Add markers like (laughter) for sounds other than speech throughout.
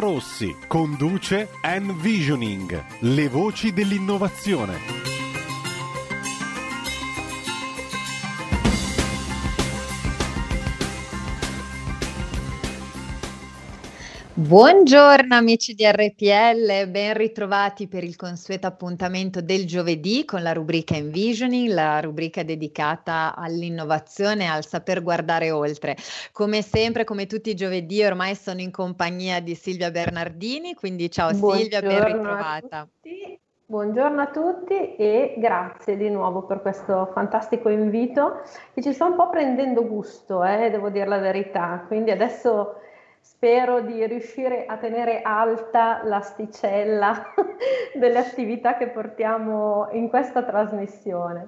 Rossi conduce Envisioning, le voci dell'innovazione. Buongiorno amici di RPL, ben ritrovati per il consueto appuntamento del giovedì con la rubrica Envisioning, la rubrica dedicata all'innovazione e al saper guardare oltre. Come sempre, come tutti i giovedì, ormai sono in compagnia di Silvia Bernardini, quindi ciao Buongiorno Silvia, ben ritrovata. Buongiorno a tutti e grazie di nuovo per questo fantastico invito che ci sta un po' prendendo gusto, eh, devo dire la verità. Quindi adesso spero di riuscire a tenere alta l'asticella (laughs) delle attività che portiamo in questa trasmissione.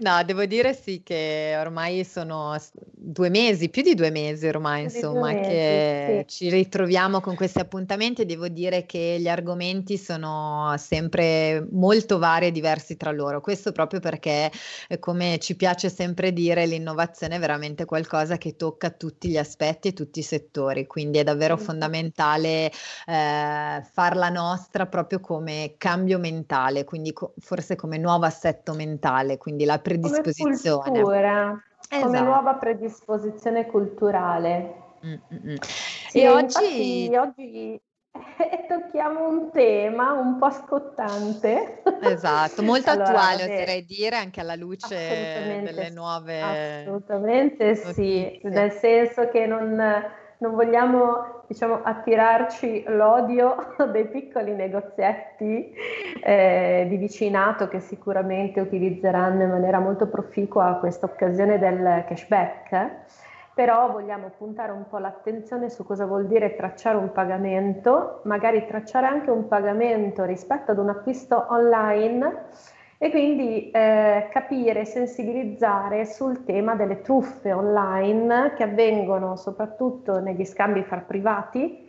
No, devo dire sì che ormai sono due mesi, più di due mesi ormai, insomma, mesi, che sì. ci ritroviamo con questi appuntamenti e devo dire che gli argomenti sono sempre molto vari e diversi tra loro. Questo proprio perché, eh, come ci piace sempre dire, l'innovazione è veramente qualcosa che tocca tutti gli aspetti e tutti i settori quindi è davvero fondamentale eh, farla nostra proprio come cambio mentale, quindi co- forse come nuovo assetto mentale, quindi la predisposizione. Come cultura, esatto. come nuova predisposizione culturale. Mm-mm. Sì, e oggi... oggi e tocchiamo un tema un po' scottante. Esatto, (laughs) molto allora, attuale vabbè, oserei dire anche alla luce delle nuove... Assolutamente sì, nel senso che non non vogliamo diciamo, attirarci l'odio (laughs) dei piccoli negozietti eh, di vicinato che sicuramente utilizzeranno in maniera molto proficua questa occasione del cashback, però vogliamo puntare un po' l'attenzione su cosa vuol dire tracciare un pagamento, magari tracciare anche un pagamento rispetto ad un acquisto online e quindi eh, capire, sensibilizzare sul tema delle truffe online che avvengono soprattutto negli scambi fra privati,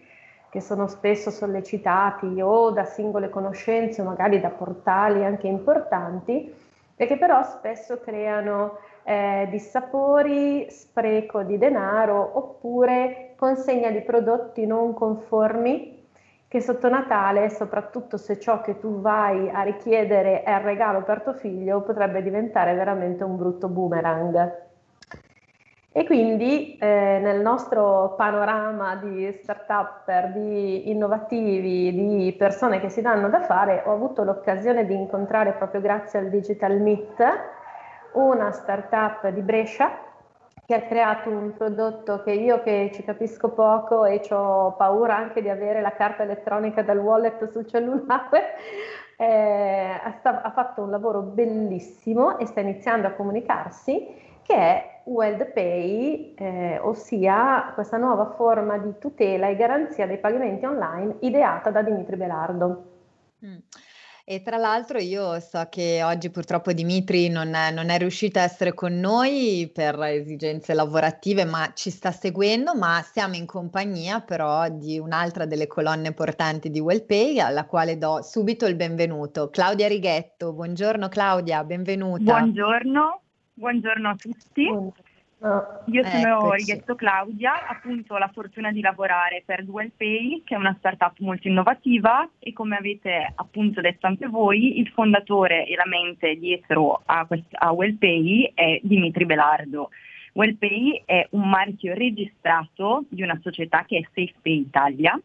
che sono spesso sollecitati o da singole conoscenze magari da portali anche importanti e che però spesso creano eh, dissapori, spreco di denaro oppure consegna di prodotti non conformi che sotto Natale, soprattutto se ciò che tu vai a richiedere è il regalo per tuo figlio, potrebbe diventare veramente un brutto boomerang. E quindi eh, nel nostro panorama di start-up, di innovativi, di persone che si danno da fare, ho avuto l'occasione di incontrare proprio grazie al Digital Meet una startup di Brescia che ha creato un prodotto che io che ci capisco poco e ho paura anche di avere la carta elettronica dal wallet sul cellulare, (laughs) eh, sta, ha fatto un lavoro bellissimo e sta iniziando a comunicarsi, che è Weld Pay, eh, ossia questa nuova forma di tutela e garanzia dei pagamenti online ideata da Dimitri Belardo. Mm. E tra l'altro io so che oggi purtroppo Dimitri non è, non è riuscito a essere con noi per esigenze lavorative, ma ci sta seguendo, ma siamo in compagnia però di un'altra delle colonne portanti di WellPay, alla quale do subito il benvenuto. Claudia Righetto, buongiorno Claudia, benvenuta. Buongiorno, buongiorno a tutti. Buongiorno. Io sono Righetto Claudia, appunto ho la fortuna di lavorare per DualPay, che è una startup molto innovativa e come avete appunto detto anche voi, il fondatore e la mente dietro a, a WellPay è Dimitri Belardo. WellPay è un marchio registrato di una società che è SafePay Italia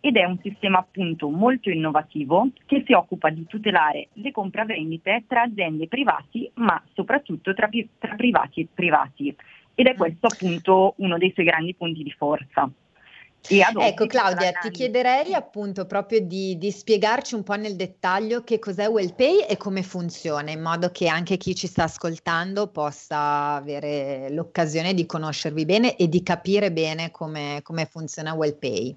ed è un sistema appunto molto innovativo che si occupa di tutelare le compravendite tra aziende privati ma soprattutto tra, tra privati e privati ed è questo appunto uno dei suoi grandi punti di forza. ecco Claudia, ti chiederei appunto proprio di, di, spiegarci un po' nel dettaglio che cos'è WellPay e come funziona, in modo che anche chi ci sta ascoltando possa avere l'occasione di conoscervi bene e di capire bene come, come funziona WellPay.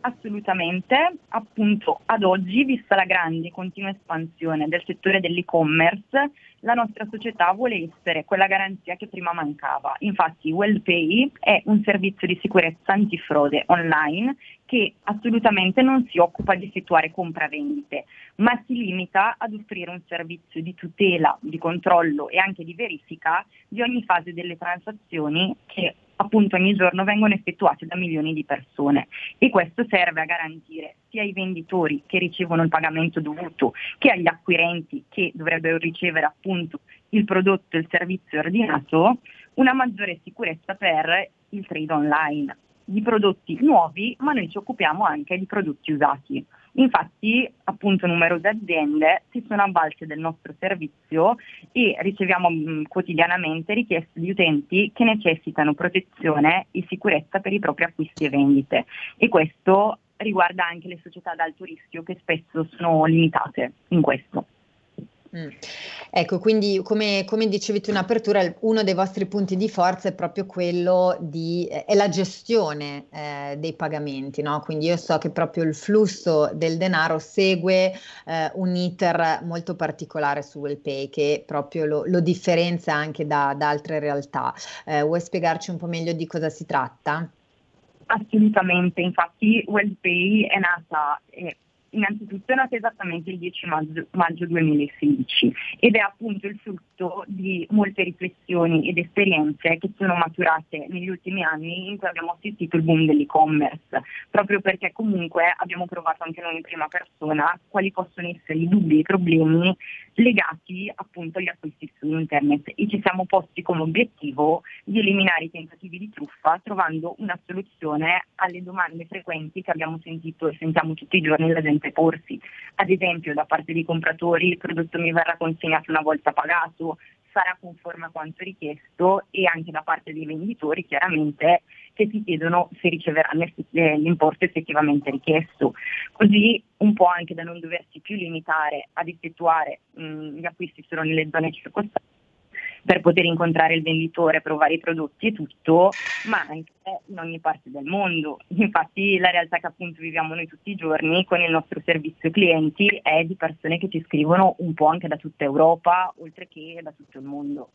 Assolutamente, appunto ad oggi, vista la grande e continua espansione del settore dell'e-commerce, la nostra società vuole essere quella garanzia che prima mancava. Infatti WellPay è un servizio di sicurezza antifrode online che assolutamente non si occupa di effettuare compravendite, ma si limita ad offrire un servizio di tutela, di controllo e anche di verifica di ogni fase delle transazioni che appunto ogni giorno vengono effettuate da milioni di persone e questo serve a garantire sia ai venditori che ricevono il pagamento dovuto che agli acquirenti che dovrebbero ricevere appunto il prodotto e il servizio ordinato una maggiore sicurezza per il trade online di prodotti nuovi, ma noi ci occupiamo anche di prodotti usati. Infatti, appunto, numerose aziende si sono avvalse del nostro servizio e riceviamo mh, mm, quotidianamente richieste di utenti che necessitano protezione e sicurezza per i propri acquisti e vendite. E questo riguarda anche le società ad alto rischio che spesso sono limitate in questo. Mm. Ecco, quindi come, come, dicevi tu in apertura, uno dei vostri punti di forza è proprio quello di, eh, è la gestione eh, dei pagamenti, no? Quindi io so che proprio il flusso del denaro segue eh, un iter molto particolare su WellPay che proprio lo, lo differenzia anche da, da altre realtà. Eh, vuoi spiegarci un po' meglio di cosa si tratta? Assolutamente, infatti WellPay è nata eh, innanzitutto è nata esattamente il 10 maggio, maggio, 2016 ed è appunto il frutto di molte riflessioni ed esperienze che sono maturate negli ultimi anni in cui abbiamo assistito il boom dell'e-commerce, proprio perché comunque abbiamo provato anche noi in prima persona quali possono essere i dubbi e i problemi legati appunto agli acquisti su internet e ci siamo posti come obiettivo di eliminare i tentativi di truffa trovando una soluzione alle domande frequenti che abbiamo sentito e sentiamo tutti i giorni la gente porsi. Ad esempio da parte dei compratori il prodotto mi verrà consegnato una volta pagato, sarà conforme a quanto richiesto e anche da parte dei venditori chiaramente che si chiedono se riceveranno l'importo effettivamente richiesto. Così un po' anche da non doversi più limitare ad effettuare mh, gli acquisti solo nelle zone circostanti per poter incontrare il venditore, provare i prodotti e tutto, ma anche in ogni parte del mondo. Infatti la realtà che appunto viviamo noi tutti i giorni con il nostro servizio clienti è di persone che ci scrivono un po' anche da tutta Europa, oltre che da tutto il mondo.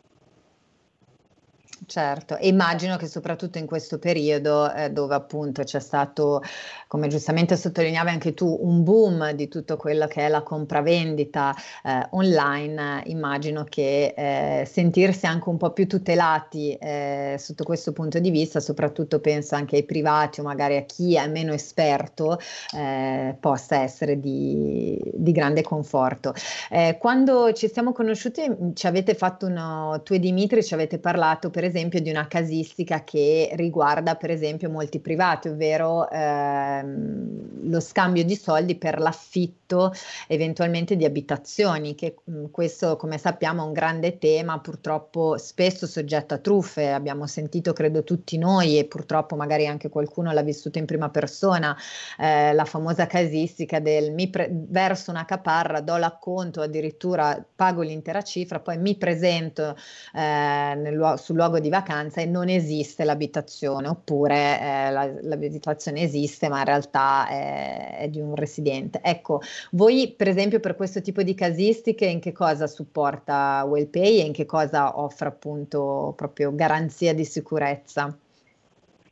Certo, e immagino che soprattutto in questo periodo eh, dove appunto c'è stato, come giustamente sottolineavi anche tu, un boom di tutto quello che è la compravendita eh, online, immagino che eh, sentirsi anche un po' più tutelati eh, sotto questo punto di vista, soprattutto penso anche ai privati o magari a chi è meno esperto, eh, possa essere di, di grande conforto. Eh, quando ci siamo conosciuti ci avete fatto uno, tu e Dimitri ci avete parlato per esempio esempio di una casistica che riguarda per esempio molti privati, ovvero ehm, lo scambio di soldi per l'affitto eventualmente di abitazioni, che mh, mm, questo come sappiamo è un grande tema, purtroppo spesso soggetto a truffe, abbiamo sentito credo tutti noi e purtroppo magari anche qualcuno l'ha vissuto in prima persona, eh, la famosa casistica del mi pre- verso una caparra, do l'acconto, addirittura pago l'intera cifra, poi mi presento eh, nel, sul luogo di vacanza e non esiste l'abitazione, oppure eh, la, l'abitazione esiste ma in realtà è, è, di un residente. Ecco, voi per esempio per questo tipo di casistiche in che cosa supporta WellPay e in che cosa offre appunto proprio garanzia di sicurezza?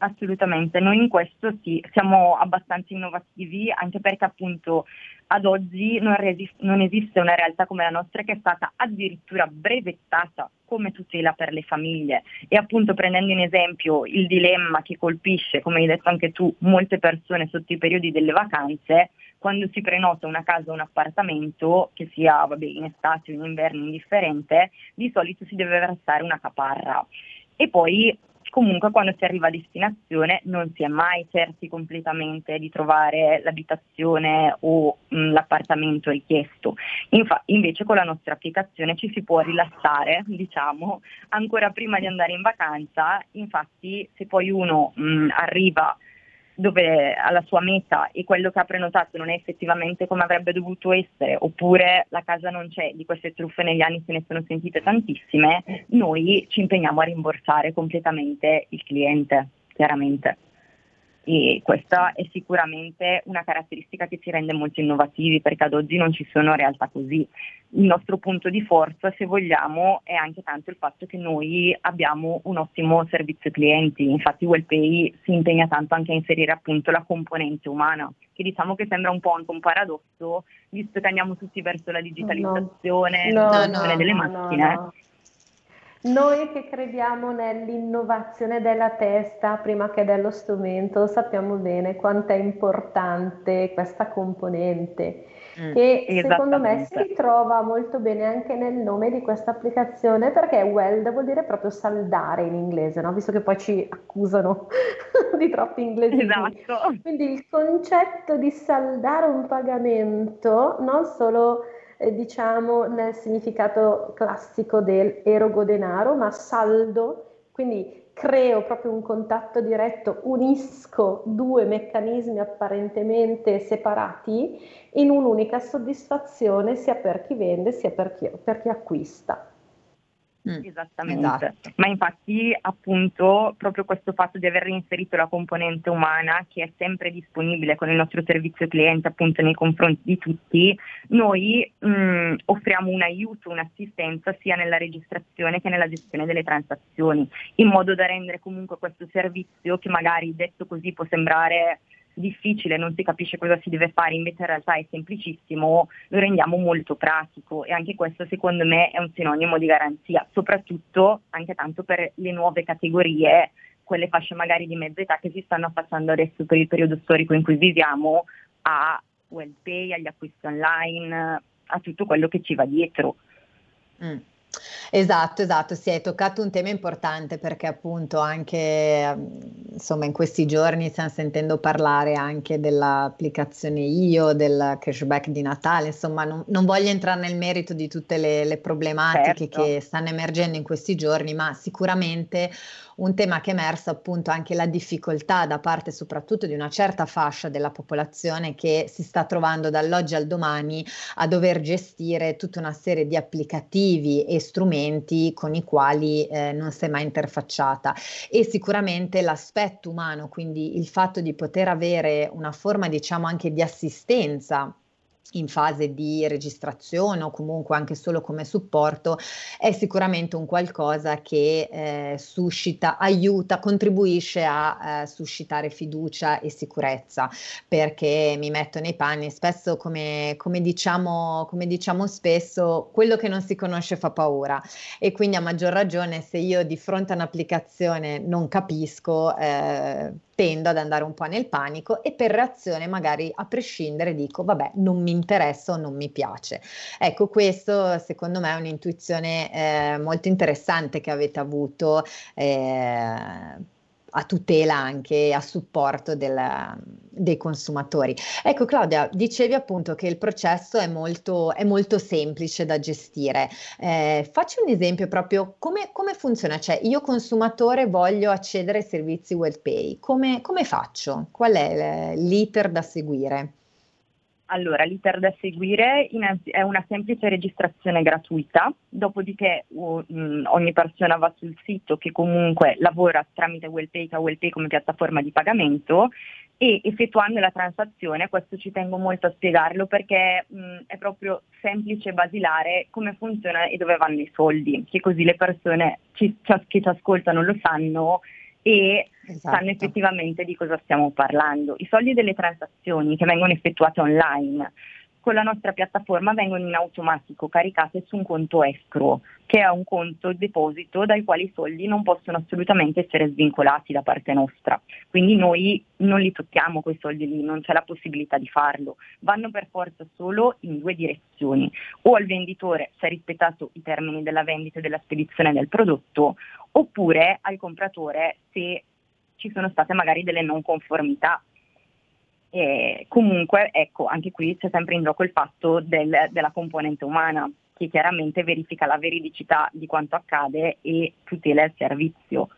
Assolutamente, noi in questo sì, siamo abbastanza innovativi anche perché appunto ad oggi non, resist- non, esiste una realtà come la nostra che è stata addirittura brevettata come tutela per le famiglie e appunto prendendo in esempio il dilemma che colpisce, come hai detto anche tu, molte persone sotto i periodi delle vacanze, quando si prenota una casa o un appartamento, che sia vabbè, in estate o in inverno indifferente, di solito si deve versare una caparra. E poi comunque quando si arriva a destinazione non si è mai certi completamente di trovare l'abitazione o mh, l'appartamento richiesto. Infa- invece con la nostra applicazione ci si può rilassare, (laughs) diciamo, ancora prima di andare in vacanza, infatti se poi uno mh, arriva dove alla sua meta e quello che ha prenotato non è effettivamente come avrebbe dovuto essere, oppure la casa non c'è, di queste truffe negli anni se ne sono sentite tantissime, noi ci impegniamo a rimborsare completamente il cliente, chiaramente e questa è sicuramente una caratteristica che ci rende molto innovativi perché ad oggi non ci sono realtà così. Il nostro punto di forza, se vogliamo, è anche tanto il fatto che noi abbiamo un ottimo servizio clienti, infatti WellPay si impegna tanto anche a inserire appunto la componente umana, che diciamo che sembra un po' anche un paradosso, visto che andiamo tutti verso la digitalizzazione, no, no, no, delle macchine. Noi che crediamo nell'innovazione della testa prima che dello strumento sappiamo bene quanto è importante questa componente mm, che secondo me si ritrova molto bene anche nel nome di questa applicazione perché weld vuol dire proprio saldare in inglese, no? visto che poi ci accusano (laughs) di troppi inglesi. Esatto. Quindi il concetto di saldare un pagamento non solo eh, diciamo nel significato classico del erogo denaro, ma saldo, quindi creo proprio un contatto diretto, unisco due meccanismi apparentemente separati in un'unica soddisfazione sia per chi vende sia per chi, per chi acquista. Mm, Esattamente, esatto. ma infatti appunto proprio questo fatto di aver inserito la componente umana che è sempre disponibile con il nostro servizio cliente appunto nei confronti di tutti, noi mh, mm, offriamo un aiuto, un'assistenza sia nella registrazione che nella gestione delle transazioni, in modo da rendere comunque questo servizio che magari detto così può sembrare difficile, non si capisce cosa si deve fare, invece in realtà è semplicissimo, lo rendiamo molto pratico e anche questo secondo me è un sinonimo di garanzia, soprattutto anche tanto per le nuove categorie, quelle fasce magari di mezza età che si stanno affacciando adesso per il periodo storico in cui viviamo a WellPay, agli acquisti online, a tutto quello che ci va dietro. Mm. Esatto, esatto, sì, hai toccato un tema importante perché appunto anche insomma in questi giorni stiamo sentendo parlare anche dell'applicazione IO, del cashback di Natale, insomma non, non voglio entrare nel merito di tutte le, le problematiche certo. che stanno emergendo in questi giorni, ma sicuramente un tema che è emerso appunto anche la difficoltà da parte soprattutto di una certa fascia della popolazione che si sta trovando dall'oggi al domani a dover gestire tutta una serie di applicativi e strumenti con i quali eh, non si è mai interfacciata. E sicuramente l'aspetto umano, quindi il fatto di poter avere una forma diciamo anche di assistenza in fase di registrazione o comunque anche solo come supporto è sicuramente un qualcosa che eh, suscita, aiuta, contribuisce a eh, suscitare fiducia e sicurezza perché mi metto nei panni spesso come, come, diciamo, come diciamo spesso quello che non si conosce fa paura. E quindi a maggior ragione se io di fronte a un'applicazione non capisco eh, tendo ad andare un po' nel panico e per reazione magari a prescindere dico vabbè non mi interessa o non mi piace. Ecco questo secondo me è un'intuizione eh, molto interessante che avete avuto. Eh, a tutela anche a supporto del, dei consumatori. Ecco Claudia, dicevi appunto che il processo è molto, è molto semplice da gestire. Eh, facci un esempio proprio come, come, funziona, cioè io consumatore voglio accedere ai servizi WellPay, come, come faccio? Qual è l'iter da seguire? Allora, l'iter da seguire è una semplice registrazione gratuita, dopodiché ogni persona va sul sito che comunque lavora tramite WellPay, che ha WellPay come piattaforma di pagamento e effettuando la transazione, questo ci tengo molto a spiegarlo perché è proprio semplice e basilare come funziona e dove vanno i soldi, che così le persone che ci ascoltano lo sanno e esatto. sanno effettivamente di cosa stiamo parlando. I soldi delle transazioni che vengono effettuate online con la nostra piattaforma vengono in automatico caricate su un conto escrow, che è un conto deposito dal quale i soldi non possono assolutamente essere svincolati da parte nostra. Quindi noi non li tocchiamo quei soldi lì, non c'è la possibilità di farlo. Vanno per forza solo in due direzioni, o al venditore se ha rispettato i termini della vendita e della spedizione del prodotto, oppure al compratore se ci sono state magari delle non conformità. E comunque, ecco, anche qui c'è sempre in gioco il fatto del, della componente umana, che chiaramente verifica la veridicità di quanto accade e tutela il servizio.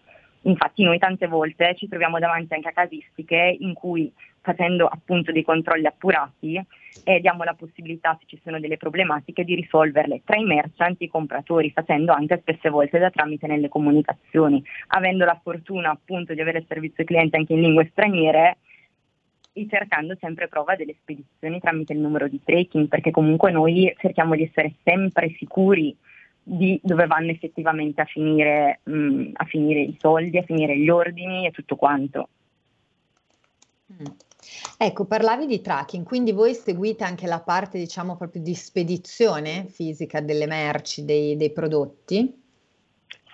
Infatti noi tante volte ci troviamo davanti anche a casistiche in cui facendo appunto dei controlli appurati eh, diamo la possibilità, se ci sono delle problematiche, di risolverle tra i merchant e i compratori, facendo anche spesse volte da tramite nelle comunicazioni. Avendo la fortuna appunto di avere il servizio cliente anche in lingue straniere, e cercando sempre prova delle spedizioni tramite il numero di tracking, perché comunque noi cerchiamo di essere sempre sicuri di dove vanno effettivamente a finire, mh, mm, a finire i soldi, a finire gli ordini e tutto quanto. Mm. Ecco, parlavi di tracking, quindi voi seguite anche la parte, diciamo, proprio di spedizione fisica delle merci, dei, dei prodotti?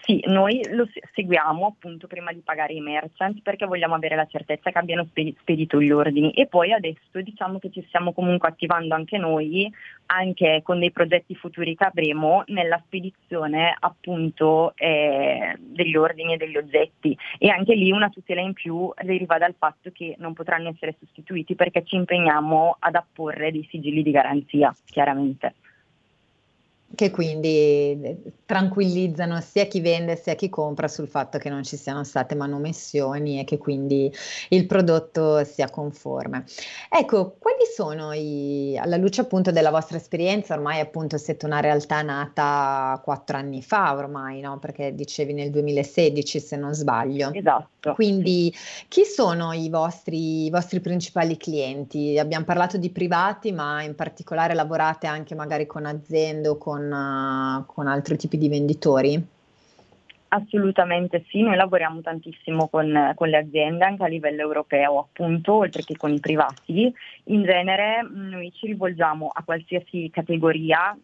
Sì, noi lo seguiamo appunto prima di pagare i merchant perché vogliamo avere la certezza che abbiano spedito gli ordini. E poi adesso diciamo che ci stiamo comunque attivando anche noi, anche con dei progetti futuri che avremo nella spedizione appunto eh, degli ordini e degli oggetti. E anche lì una tutela in più deriva dal fatto che non potranno essere sostituiti perché ci impegniamo ad apporre dei sigilli di garanzia, chiaramente che quindi eh, tranquillizzano sia chi vende sia chi compra sul fatto che non ci siano state manomissioni e che quindi il prodotto sia conforme. Ecco, quali sono i, alla luce appunto della vostra esperienza, ormai appunto siete una realtà nata quattro anni fa ormai, no? Perché dicevi nel 2016 se non sbaglio. Esatto. Quindi chi sono i vostri, i vostri principali clienti? Abbiamo parlato di privati, ma in particolare lavorate anche magari con aziende o con con, con altri tipi di venditori? Assolutamente sì, noi lavoriamo tantissimo con, con, le aziende anche a livello europeo, appunto, oltre che con i privati. In genere noi ci rivolgiamo a qualsiasi categoria,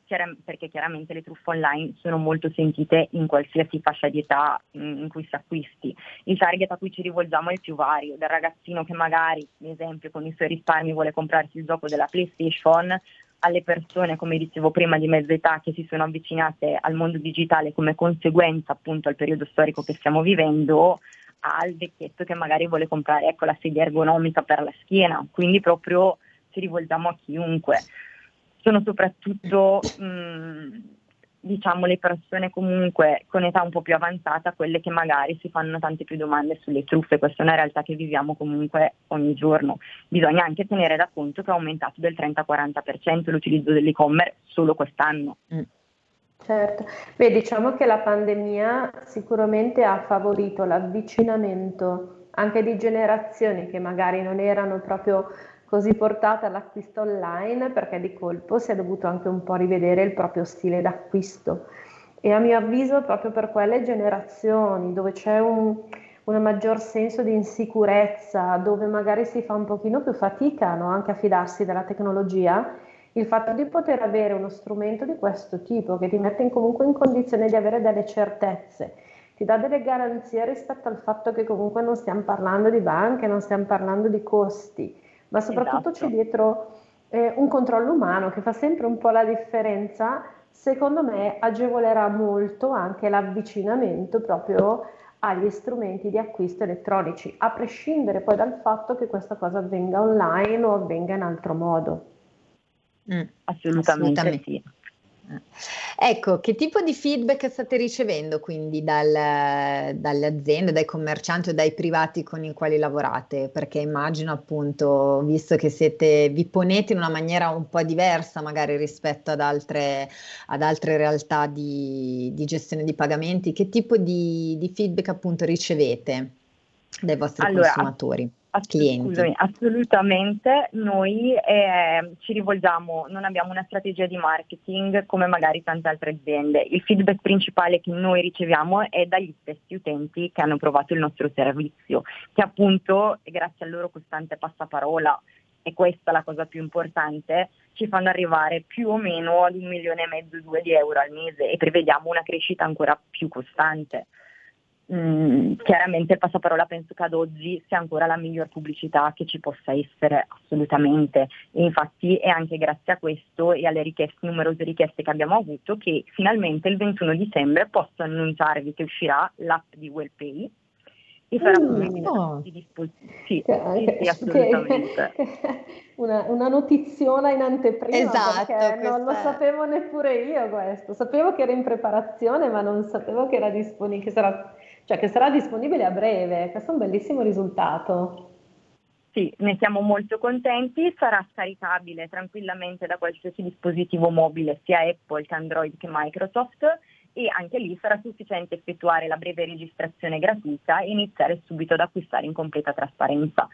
perché chiaramente le truffe online sono molto sentite in qualsiasi fascia di età in cui si acquisti. Il target a cui ci rivolgiamo è il più vario, dal ragazzino che magari, ad esempio, con i suoi risparmi vuole comprarsi il gioco della PlayStation, alle persone, come dicevo prima, di mezza età che si sono avvicinate al mondo digitale come conseguenza appunto al periodo storico che stiamo vivendo, al vecchietto che magari vuole comprare ecco, la sedia ergonomica per la schiena, quindi proprio ci rivolgiamo a chiunque. Sono soprattutto mh, diciamo le persone comunque con età un po' più avanzata, quelle che magari si fanno tante più domande sulle truffe, questa è una realtà che viviamo comunque ogni giorno. Bisogna anche tenere da conto che è aumentato del 30-40% l'utilizzo dell'e-commerce solo quest'anno. Mm. Certo, beh diciamo che la pandemia sicuramente ha favorito l'avvicinamento anche di generazioni che magari non erano proprio così portata all'acquisto online perché di colpo si è dovuto anche un po' rivedere il proprio stile d'acquisto. E a mio avviso proprio per quelle generazioni dove c'è un, un maggior senso di insicurezza, dove magari si fa un pochino più fatica no? anche a fidarsi della tecnologia, il fatto di poter avere uno strumento di questo tipo che ti mette in comunque in condizione di avere delle certezze, ti dà delle garanzie rispetto al fatto che comunque non stiamo parlando di banche, non stiamo parlando di costi, ma soprattutto esatto. c'è dietro eh, un controllo umano che fa sempre un po' la differenza, secondo me agevolerà molto anche l'avvicinamento proprio agli strumenti di acquisto elettronici, a prescindere poi dal fatto che questa cosa avvenga online o avvenga in altro modo. Mm, assolutamente, assolutamente sì. Ecco, che tipo di feedback state ricevendo quindi dal, dalle aziende, dai commercianti o dai privati con i quali lavorate? Perché immagino appunto, visto che siete, vi ponete in una maniera un po' diversa magari rispetto ad altre, ad altre realtà di, di, gestione di pagamenti, che tipo di, di feedback appunto ricevete dai vostri allora, consumatori? Scusami, assolutamente, noi eh, ci rivolgiamo, non abbiamo una strategia di marketing come magari tante altre aziende. Il feedback principale che noi riceviamo è dagli stessi utenti che hanno provato il nostro servizio, che appunto grazie al loro costante passaparola, e questa è la cosa più importante, ci fanno arrivare più o meno ad un milione e mezzo, due di euro al mese e prevediamo una crescita ancora più costante. Mm, chiaramente il passaparola penso che ad oggi sia ancora la miglior pubblicità che ci possa essere assolutamente e infatti è anche grazie a questo e alle richieste, numerose richieste che abbiamo avuto che finalmente il 21 dicembre posso annunciarvi che uscirà l'app di WellPay e fruibile mm, tutti i dispositivi. Sì, che, sì, assolutamente. Che, una, una, notiziona in anteprima esatto, perché non lo sapevo neppure io questo. Sapevo che era in preparazione, ma non sapevo che era disponibile, che sarà, cioè che sarà disponibile a breve. Questo è un bellissimo risultato. Sì, ne siamo molto contenti, sarà scaricabile tranquillamente da qualsiasi dispositivo mobile, sia Apple che Android che Microsoft e anche lì sarà sufficiente effettuare la breve registrazione gratuita e iniziare subito ad acquistare in completa trasparenza.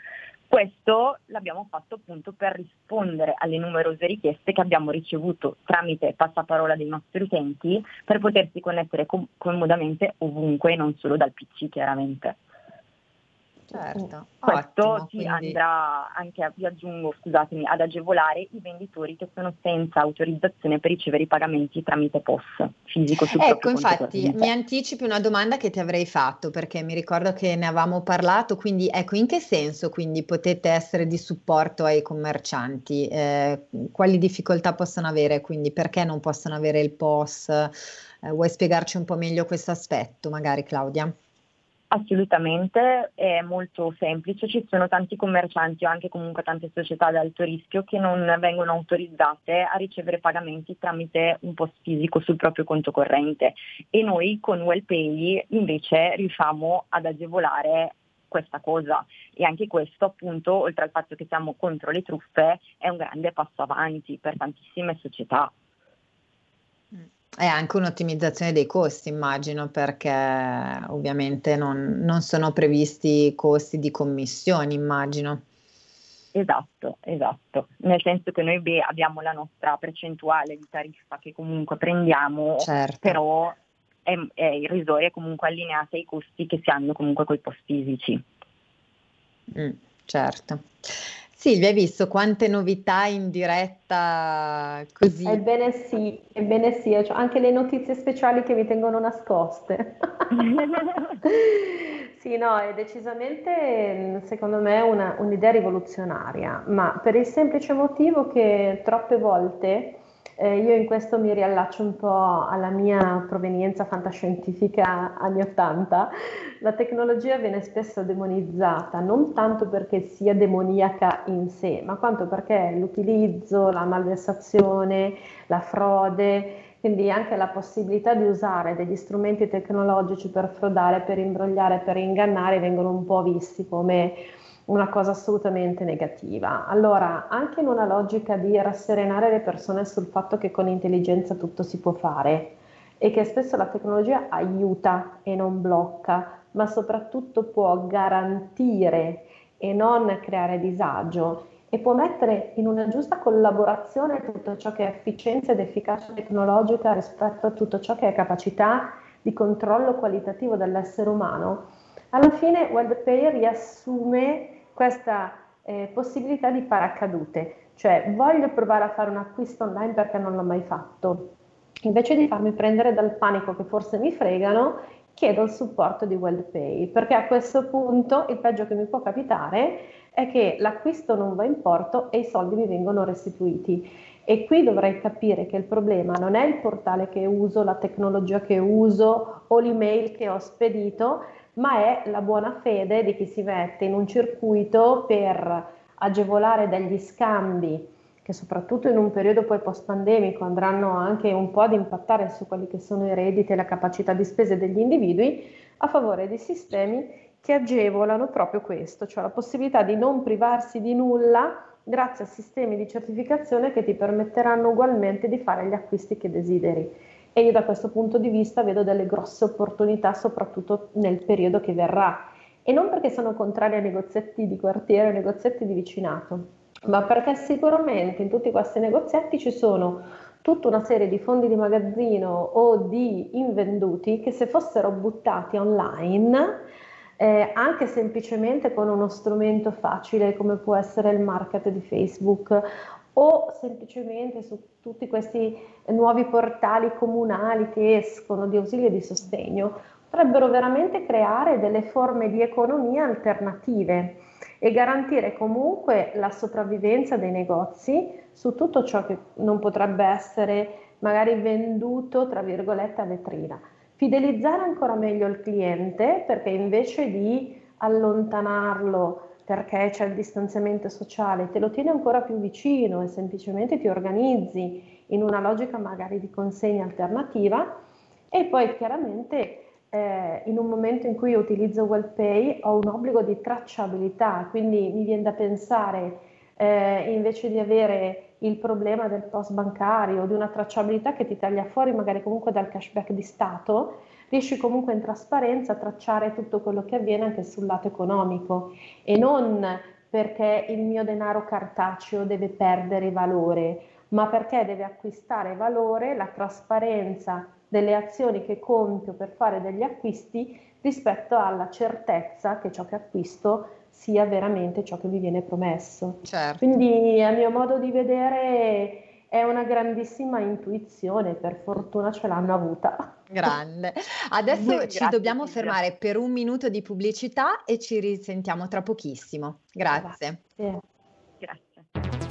Questo l'abbiamo fatto appunto per rispondere alle numerose richieste che abbiamo ricevuto tramite passaparola dei nostri utenti per potersi connettere com- comodamente ovunque, non solo dal PC chiaramente. Certo, questo ottimo, ci quindi... andrà anche, vi aggiungo, scusatemi, ad agevolare i venditori che sono senza autorizzazione per ricevere i pagamenti tramite POS fisico sul Ecco, infatti mi anticipi una domanda che ti avrei fatto perché mi ricordo che ne avevamo parlato, quindi ecco, in che senso quindi potete essere di supporto ai commercianti? Eh, quali difficoltà possono avere? Quindi perché non possono avere il POS? Eh, vuoi spiegarci un po' meglio questo aspetto, magari Claudia? Assolutamente, è molto semplice, ci sono tanti commercianti o anche comunque tante società ad alto rischio che non vengono autorizzate a ricevere pagamenti tramite un post fisico sul proprio conto corrente. E noi con WellPay invece riusciamo ad agevolare questa cosa. E anche questo appunto oltre al fatto che siamo contro le truffe è un grande passo avanti per tantissime società. È anche un'ottimizzazione dei costi, immagino, perché ovviamente non, non sono previsti costi di commissioni, immagino. Esatto, esatto. Nel senso che noi beh, abbiamo la nostra percentuale di tariffa che comunque prendiamo, certo. però è, è irrisoria e comunque allineata ai costi che si hanno comunque con i post fisici. Mm, certo. Silvia, hai visto quante novità in diretta così? Ebbene sì, ebbene sì, cioè anche le notizie speciali che mi tengono nascoste. (laughs) sì, no, è decisamente secondo me una, un'idea rivoluzionaria, ma per il semplice motivo che troppe volte eh, io in questo mi riallaccio un po' alla mia provenienza fantascientifica anni 80. La tecnologia viene spesso demonizzata, non tanto perché sia demoniaca in sé, ma quanto perché l'utilizzo, la malversazione, la frode, quindi anche la possibilità di usare degli strumenti tecnologici per frodare, per imbrogliare, per ingannare vengono un po' visti come una cosa assolutamente negativa. Allora, anche in una logica di rasserenare le persone sul fatto che con intelligenza tutto si può fare e che spesso la tecnologia aiuta e non blocca, ma soprattutto può garantire e non creare disagio e può mettere in una giusta collaborazione tutto ciò che è efficienza ed efficacia tecnologica rispetto a tutto ciò che è capacità di controllo qualitativo dell'essere umano. Alla fine WorldPay riassume questa eh, possibilità di paracadute, cioè voglio provare a fare un acquisto online perché non l'ho mai fatto. Invece di farmi prendere dal panico che forse mi fregano, chiedo il supporto di WellPay, perché a questo punto il peggio che mi può capitare è che l'acquisto non va in porto e i soldi mi vengono restituiti. E qui dovrei capire che il problema non è il portale che uso, la tecnologia che uso o l'email che ho spedito, ma è la buona fede di chi si mette in un circuito per agevolare degli scambi che soprattutto in un periodo poi post pandemico andranno anche un po' ad impattare su quelli che sono i redditi e la capacità di spese degli individui a favore di sistemi che agevolano proprio questo, cioè la possibilità di non privarsi di nulla grazie a sistemi di certificazione che ti permetteranno ugualmente di fare gli acquisti che desideri. E io da questo punto di vista vedo delle grosse opportunità soprattutto nel periodo che verrà. E non perché sono contraria ai negozietti di quartiere, ai negozietti di vicinato, ma perché sicuramente in tutti questi negozietti ci sono tutta una serie di fondi di magazzino o di invenduti che se fossero buttati online eh, anche semplicemente con uno strumento facile come può essere il market di Facebook o semplicemente su tutti questi nuovi portali comunali che escono di ausilio e di sostegno, potrebbero veramente creare delle forme di economia alternative e garantire comunque la sopravvivenza dei negozi su tutto ciò che non potrebbe essere magari venduto, tra virgolette, a vetrina. Fidelizzare ancora meglio il cliente perché invece di allontanarlo perché c'è il distanziamento sociale, te lo tieni ancora più vicino e semplicemente ti organizzi in una logica magari di consegna alternativa e poi chiaramente eh, in un momento in cui utilizzo WellPay ho un obbligo di tracciabilità, quindi mi viene da pensare eh, invece di avere il problema del post bancario di una tracciabilità che ti taglia fuori magari comunque dal cashback di Stato, riesci comunque in trasparenza a tracciare tutto quello che avviene anche sul lato economico. E non perché il mio denaro cartaceo deve perdere valore, ma perché deve acquistare valore la trasparenza delle azioni che compio per fare degli acquisti rispetto alla certezza che ciò che acquisto sia veramente ciò che mi viene promesso. Certo. Quindi a mio modo di vedere è una grandissima intuizione, per fortuna ce l'hanno avuta. Grande. Adesso Grazie, ci dobbiamo fermare per un minuto di pubblicità e ci risentiamo tra pochissimo. Grazie. Grazie.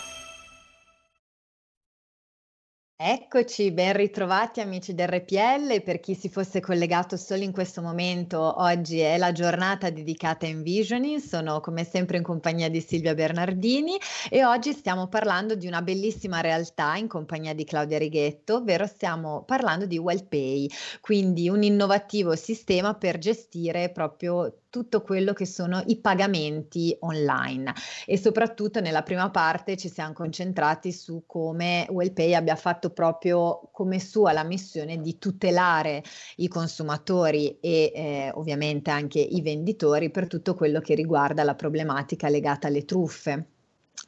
Eccoci, ben ritrovati amici del RPL. Per chi si fosse collegato solo in questo momento, oggi è la giornata dedicata a Envisioning. Sono come sempre in compagnia di Silvia Bernardini e oggi stiamo parlando di una bellissima realtà in compagnia di Claudia Righetto, ovvero stiamo parlando di WellPay, quindi un innovativo sistema per gestire proprio tutto quello che sono i pagamenti online. E soprattutto nella prima parte ci siamo concentrati su come WellPay abbia fatto proprio come sua la missione di tutelare i consumatori e eh, ovviamente anche i venditori per tutto quello che riguarda la problematica legata alle truffe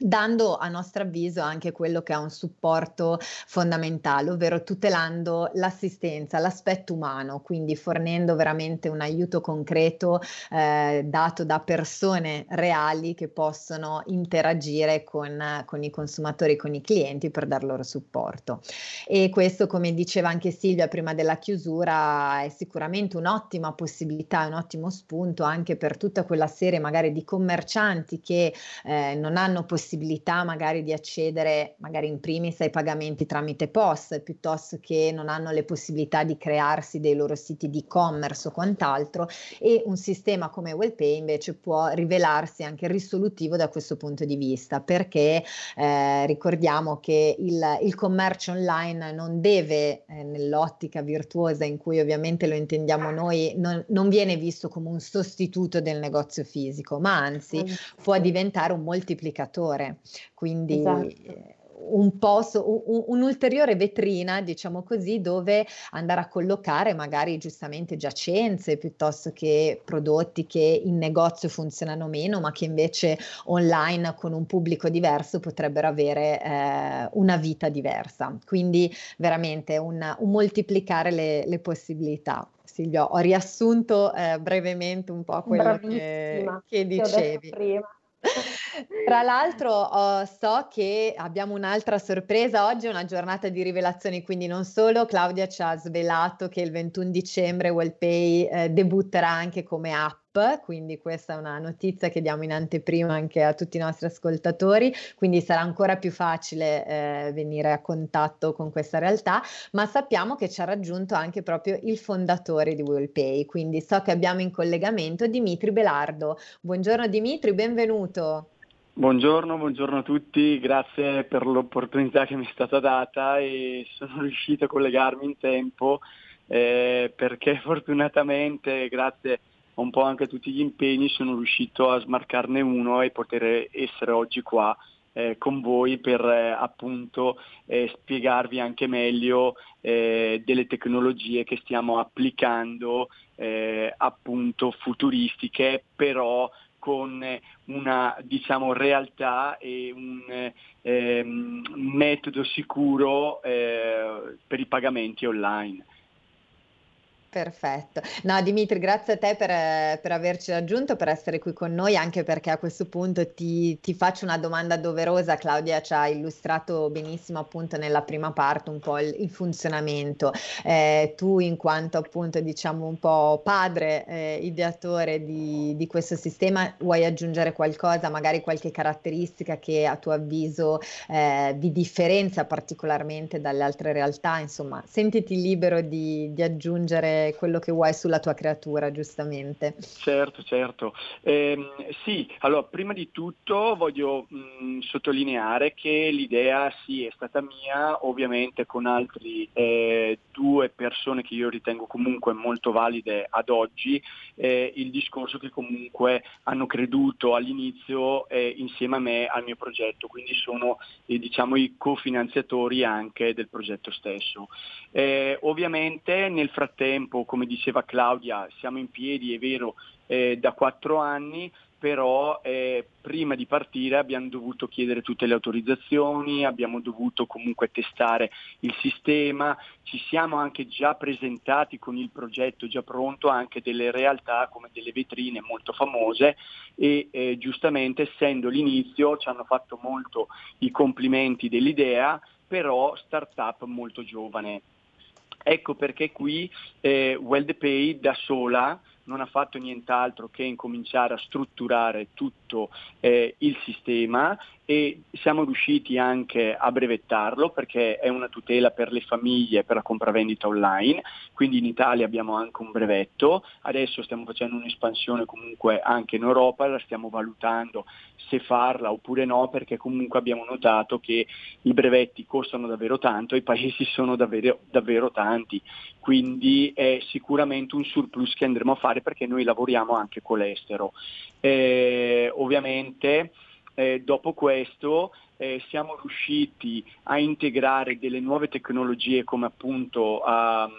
dando a nostro avviso anche quello che è un supporto fondamentale, ovvero tutelando l'assistenza, l'aspetto umano, quindi fornendo veramente un aiuto concreto eh, dato da persone reali che possono interagire con, con i consumatori, con i clienti per dar loro supporto. E questo, come diceva anche Silvia prima della chiusura, è sicuramente un'ottima possibilità, un ottimo spunto anche per tutta quella serie magari di commercianti che eh, non hanno possibilità possibilità magari di accedere magari in primis ai pagamenti tramite POS piuttosto che non hanno le possibilità di crearsi dei loro siti di e-commerce o quant'altro e un sistema come WellPay invece può rivelarsi anche risolutivo da questo punto di vista perché eh, ricordiamo che il, il, commercio online non deve eh, nell'ottica virtuosa in cui ovviamente lo intendiamo noi non, non viene visto come un sostituto del negozio fisico ma anzi. può diventare un moltiplicatore migliore. Quindi esatto. Eh, un un, un'ulteriore vetrina, diciamo così, dove andare a collocare magari giustamente giacenze piuttosto che prodotti che in negozio funzionano meno, ma che invece online con un pubblico diverso potrebbero avere eh, una vita diversa. Quindi veramente un, un moltiplicare le, le possibilità. Silvio, ho riassunto eh, brevemente un po' quello che, che dicevi. Tra l'altro oh, so che abbiamo un'altra sorpresa, oggi è una giornata di rivelazioni, quindi non solo Claudia ci ha svelato che il 21 dicembre WellPay eh, debutterà anche come app, quindi questa è una notizia che diamo in anteprima anche a tutti i nostri ascoltatori, quindi sarà ancora più facile eh, venire a contatto con questa realtà, ma sappiamo che ci ha raggiunto anche proprio il fondatore di WellPay, quindi so che abbiamo in collegamento Dimitri Belardo. Buongiorno Dimitri, benvenuto. Buongiorno, buongiorno a tutti, grazie per l'opportunità che mi è stata data e sono riuscito a collegarmi in tempo eh, perché (laughs) fortunatamente grazie un po' anche tutti gli impegni sono riuscito a smarcarne uno e poter essere oggi qua eh, con voi per eh, appunto eh, spiegarvi anche meglio eh, delle tecnologie che stiamo applicando eh, appunto futuristiche però con una diciamo, realtà e un ehm, metodo sicuro eh, per i pagamenti online. Perfetto. No, Dimitri, grazie a te per, per, averci raggiunto, per essere qui con noi, anche perché a questo punto ti, ti, faccio una domanda doverosa. Claudia ci ha illustrato benissimo appunto nella prima parte un po' il, il funzionamento. Eh, tu in quanto appunto diciamo un po' padre, eh, ideatore di, di, questo sistema, vuoi aggiungere qualcosa, magari qualche caratteristica che a tuo avviso eh, vi differenzia particolarmente dalle altre realtà? Insomma, sentiti libero di, di aggiungere quello che vuoi sulla tua creatura, giustamente. Certo, certo. Eh, sì, allora prima di tutto voglio mh, mm, sottolineare che l'idea sì è stata mia, ovviamente con altri eh, due persone che io ritengo comunque molto valide ad oggi, eh, il discorso che comunque hanno creduto all'inizio eh, insieme a me al mio progetto, quindi sono eh, diciamo i cofinanziatori anche del progetto stesso. Eh, ovviamente nel frattempo tempo, come diceva Claudia, siamo in piedi, è vero, eh, da quattro anni, però eh, prima di partire abbiamo dovuto chiedere tutte le autorizzazioni, abbiamo dovuto comunque testare il sistema, ci siamo anche già presentati con il progetto già pronto anche delle realtà come delle vetrine molto famose e eh, giustamente essendo l'inizio ci hanno fatto molto i complimenti dell'idea, però startup molto giovane. Ecco perché qui eh, WellDepay da sola non ha fatto nient'altro che incominciare a strutturare tutto eh, il sistema e siamo riusciti anche a brevettarlo perché è una tutela per le famiglie per la compravendita online, quindi in Italia abbiamo anche un brevetto, adesso stiamo facendo un'espansione comunque anche in Europa, la stiamo valutando se farla oppure no perché comunque abbiamo notato che i brevetti costano davvero tanto e i paesi (laughs) sono davvero, davvero tanti, quindi è sicuramente un surplus che andremo a fare perché noi lavoriamo anche con l'estero. Eh, ovviamente eh, dopo questo eh, siamo riusciti a integrare delle nuove tecnologie come appunto ha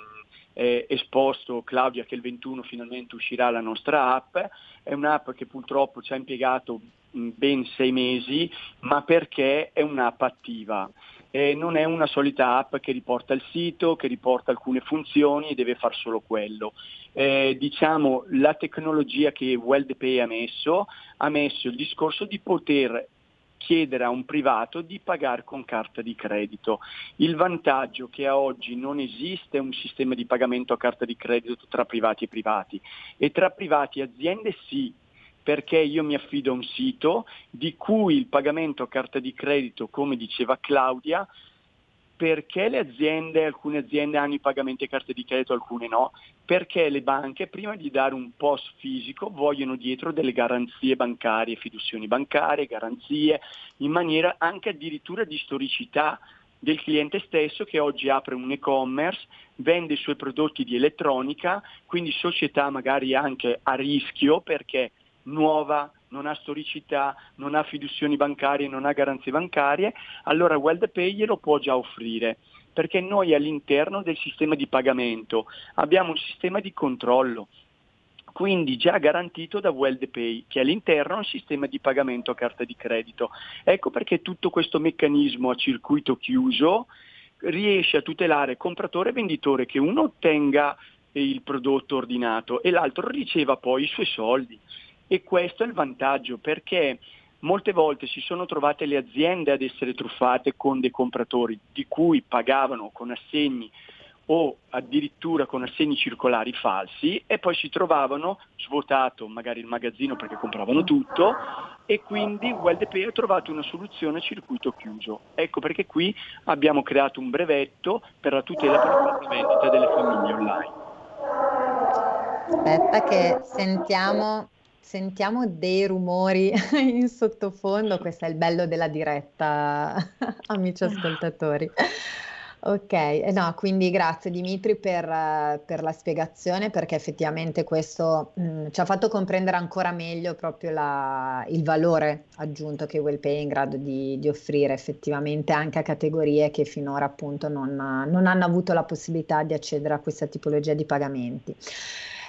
eh, esposto Claudia che il 21 finalmente uscirà la nostra app, è un'app che purtroppo ci ha impiegato mh, ben sei mesi, ma perché è un'app attiva. Eh, non è una solita app che riporta il sito, che riporta alcune funzioni e deve fare solo quello. Eh, diciamo la tecnologia che WellDPay ha messo ha messo il discorso di poter chiedere a un privato di pagare con carta di credito. Il vantaggio che a oggi non esiste un sistema di pagamento a carta di credito tra privati e privati e tra privati e aziende sì, perché io mi affido a un sito di cui il pagamento a carta di credito, come diceva Claudia, perché le aziende, alcune aziende hanno i pagamenti a carte di credito, alcune no? Perché le banche prima di dare un POS fisico vogliono dietro delle garanzie bancarie, fiduzioni bancarie, garanzie, in maniera anche addirittura di storicità del cliente stesso che oggi apre un e-commerce, vende i suoi prodotti di elettronica, quindi società magari anche a rischio perché nuova, non ha storicità, non ha fiduzioni bancarie, non ha garanzie bancarie, allora WellDepay glielo può già offrire, perché noi all'interno del sistema di pagamento abbiamo un sistema di controllo, quindi già garantito da WellDepay, che all'interno ha un sistema di pagamento a carta di credito. Ecco perché tutto questo meccanismo a circuito chiuso riesce a tutelare compratore e venditore che uno ottenga il prodotto ordinato e l'altro riceva poi i suoi soldi. E questo è il vantaggio perché molte volte si sono trovate le aziende ad essere truffate con dei compratori di cui pagavano con assegni o addirittura con assegni circolari falsi e poi si trovavano svuotato magari il magazzino perché compravano tutto e quindi WellDepay ha trovato una soluzione a circuito chiuso. Ecco perché qui abbiamo creato un brevetto per la tutela per la vendita delle famiglie online. Aspetta che sentiamo, sentiamo dei rumori (laughs) in sottofondo, questo è il bello della diretta, (laughs) amici ascoltatori. Ok, eh, no, quindi grazie Dimitri per, per la spiegazione perché effettivamente questo mh, mm, ci ha fatto comprendere ancora meglio proprio la, il valore aggiunto che WellPay è in grado di, di, offrire effettivamente anche a categorie che finora appunto non, non hanno avuto la possibilità di accedere a questa tipologia di pagamenti.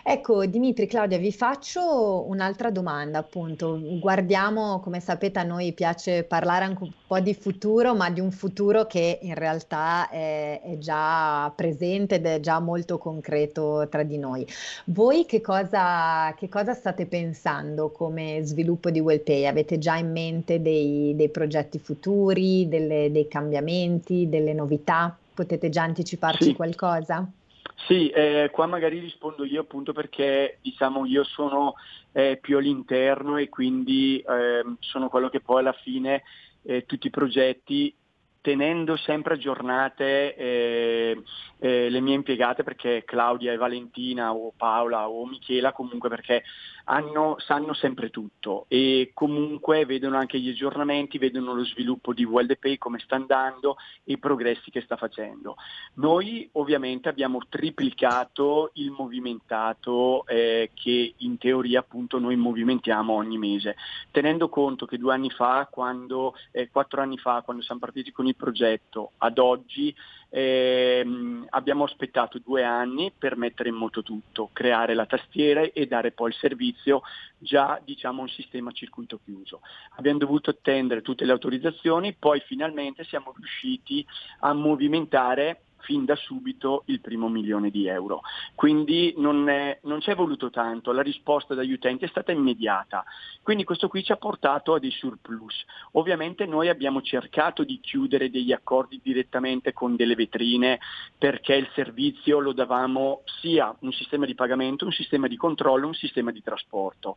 Ecco, Dimitri, Claudia, vi faccio un'altra domanda, appunto. Guardiamo, come sapete, a noi piace parlare anche un po' di futuro, ma di un futuro che in realtà è, è già presente ed è già molto concreto tra di noi. Voi che cosa, che cosa state pensando come sviluppo di WellPay? Avete già in mente dei, dei progetti futuri, delle, dei cambiamenti, delle novità? Potete già anticiparci sì. qualcosa? Sì, eh, qua magari rispondo io appunto perché diciamo io sono eh, più all'interno e quindi eh, sono quello che poi alla fine eh, tutti i progetti tenendo sempre aggiornate eh, eh, le mie impiegate perché Claudia e Valentina o Paola o Michela comunque perché hanno, sanno sempre tutto e comunque vedono anche gli aggiornamenti, vedono lo sviluppo di WellDepay, come sta andando e i progressi che sta facendo. Noi ovviamente abbiamo triplicato il movimentato eh, che in teoria appunto noi movimentiamo ogni mese, tenendo conto che due anni fa, quando, eh, quattro anni fa, quando siamo partiti con il progetto, ad oggi ehm, abbiamo aspettato due anni per mettere in moto tutto, creare la tastiera e dare poi il servizio già diciamo un sistema a circuito chiuso. Abbiamo dovuto attendere tutte le autorizzazioni, poi finalmente siamo riusciti a movimentare fin da subito il primo milione di euro. Quindi non, è, non ci è voluto tanto, la risposta dagli utenti è stata immediata. Quindi questo qui ci ha portato a dei surplus. Ovviamente noi abbiamo cercato di chiudere degli accordi direttamente con delle vetrine perché il servizio lo davamo sia un sistema di pagamento, un sistema di controllo, un sistema di trasporto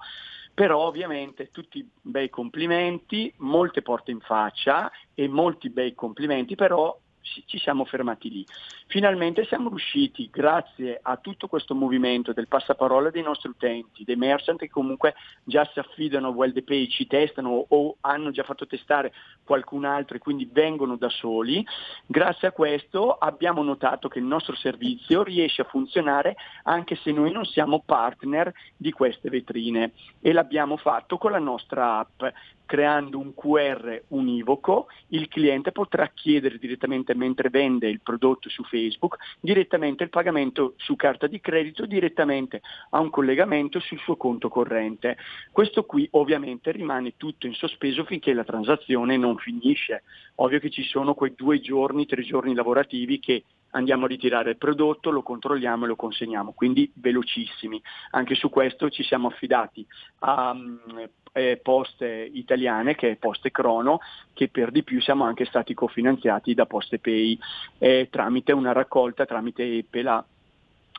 però ovviamente tutti bei complimenti, molte porte in faccia e molti bei complimenti, però ci siamo fermati lì. Finalmente siamo riusciti, grazie a tutto questo movimento del passaparola dei nostri utenti, dei merchant che comunque già si affidano a WellDepay, ci testano o hanno già fatto testare qualcun altro e quindi vengono da soli, grazie a questo abbiamo notato che il nostro servizio riesce a funzionare anche se noi non siamo partner di queste vetrine e l'abbiamo fatto con la nostra app creando un QR univoco, il cliente potrà chiedere direttamente mentre vende il prodotto su Facebook, direttamente il pagamento su carta di credito, direttamente a un collegamento sul suo conto corrente. Questo qui ovviamente rimane tutto in sospeso finché la transazione non finisce. Ovvio che ci sono quei due giorni, tre giorni lavorativi che andiamo a ritirare il prodotto, lo controlliamo e lo consegniamo, quindi velocissimi. Anche su questo ci siamo affidati a um, eh, poste italiane, che è Poste Crono, che per di più siamo anche stati cofinanziati da Poste Pay eh, tramite una raccolta tramite Pela.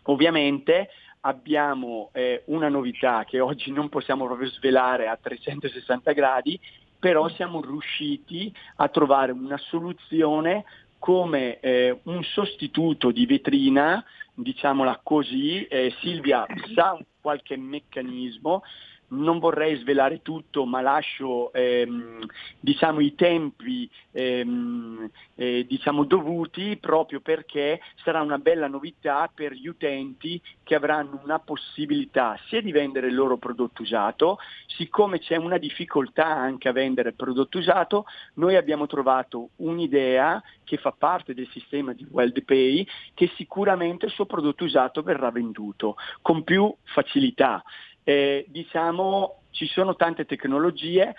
Ovviamente abbiamo eh, una novità che oggi non possiamo proprio svelare a 360 gradi, però siamo riusciti a trovare una soluzione come eh, un sostituto di vetrina, diciamola così, eh, Silvia sa qualche meccanismo non vorrei svelare tutto, ma lascio ehm, diciamo, i tempi ehm, eh, diciamo, dovuti proprio perché sarà una bella novità per gli utenti che avranno una possibilità sia di vendere il loro prodotto usato, siccome c'è una difficoltà anche a vendere il prodotto usato, noi abbiamo trovato un'idea che fa parte del sistema di WellPay che sicuramente il suo prodotto usato verrà venduto con più facilità eh, diciamo ci sono tante tecnologie,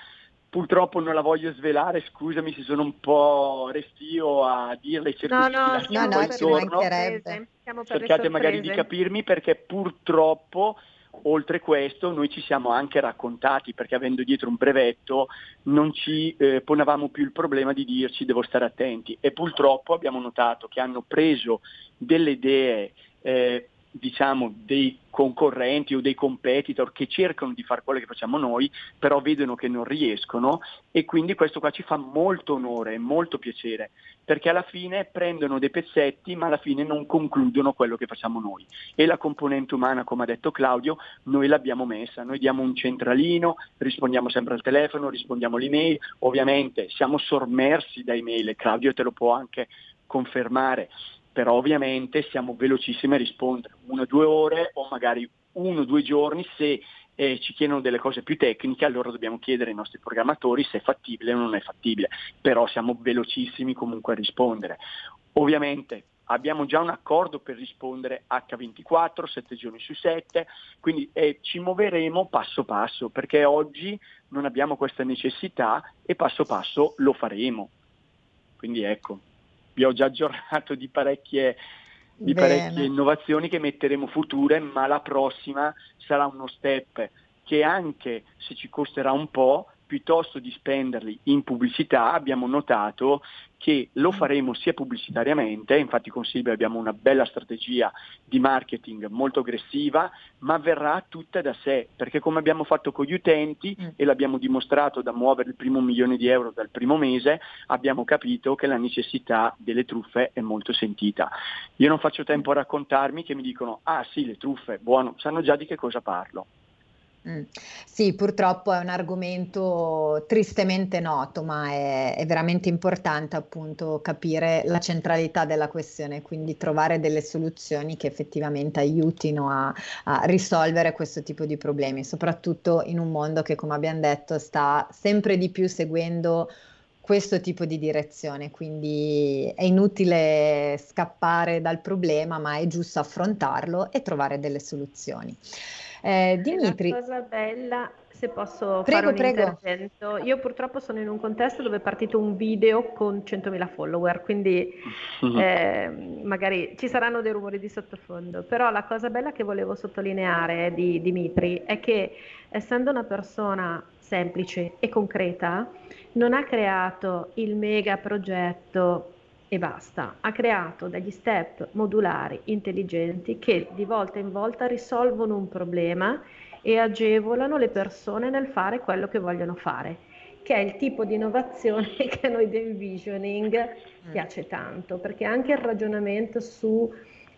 purtroppo non la voglio svelare, scusami se sono un po' restio a dirle No, no, no, no, mancherebbe. cercate magari di capirmi perché purtroppo oltre questo noi ci siamo anche raccontati perché avendo dietro un brevetto non ci eh, ponevamo più il problema di dirci devo stare attenti e purtroppo abbiamo notato che hanno preso delle idee eh, diciamo, dei concorrenti o dei competitor che cercano di fare quello che facciamo noi, però vedono che non riescono e quindi questo qua ci fa molto onore molto piacere, perché alla fine prendono dei pezzetti ma alla fine non concludono quello che facciamo noi. E la componente umana, come ha detto Claudio, noi l'abbiamo messa, noi diamo un centralino, rispondiamo sempre al telefono, rispondiamo all'email, ovviamente siamo sommersi da email, Claudio te lo può anche confermare, però ovviamente siamo velocissimi a rispondere, una o due ore o magari uno o due giorni se eh, ci chiedono delle cose più tecniche, allora dobbiamo chiedere ai nostri programmatori se è fattibile o non è fattibile, però siamo velocissimi comunque a rispondere. Ovviamente abbiamo già un accordo per rispondere H24, 7 giorni su 7, quindi eh, ci muoveremo passo passo, perché oggi non abbiamo questa necessità e passo passo lo faremo. Quindi ecco vi ho già aggiornato di parecchie, di parecchie innovazioni che metteremo future, ma la prossima sarà uno step che anche se ci costerà un po', piuttosto di spenderli in pubblicità, abbiamo notato che lo faremo sia pubblicitariamente, infatti con Silvia abbiamo una bella strategia di marketing molto aggressiva, ma verrà tutta da sé, perché come abbiamo fatto con gli utenti mm. e l'abbiamo dimostrato da muovere il primo milione di euro dal primo mese, abbiamo capito che la necessità delle truffe è molto sentita. Io non faccio tempo a raccontarmi che mi dicono, ah sì, le truffe, buono, sanno già di che cosa parlo. Mm. Sì, purtroppo è un argomento tristemente noto, ma è, è, veramente importante appunto capire la centralità della questione, quindi trovare delle soluzioni che effettivamente aiutino a, a risolvere questo tipo di problemi, soprattutto in un mondo che, come abbiamo detto, sta sempre di più seguendo questo tipo di direzione, quindi è inutile scappare dal problema, ma è giusto affrontarlo e trovare delle soluzioni. Eh, Dimitri. Una cosa bella, se posso prego, fare un prego. intervento. Io purtroppo sono in un contesto dove è partito un video con 100.000 follower, quindi mm-hmm. eh, magari ci saranno dei rumori di sottofondo. Però la cosa bella che volevo sottolineare di Dimitri è che essendo una persona semplice e concreta, non ha creato il mega progetto e basta. Ha creato degli step modulari intelligenti che di volta in volta risolvono un problema e agevolano le persone nel fare quello che vogliono fare, che è il tipo di innovazione (laughs) che a noi di Envisioning mm. piace tanto, perché anche il ragionamento su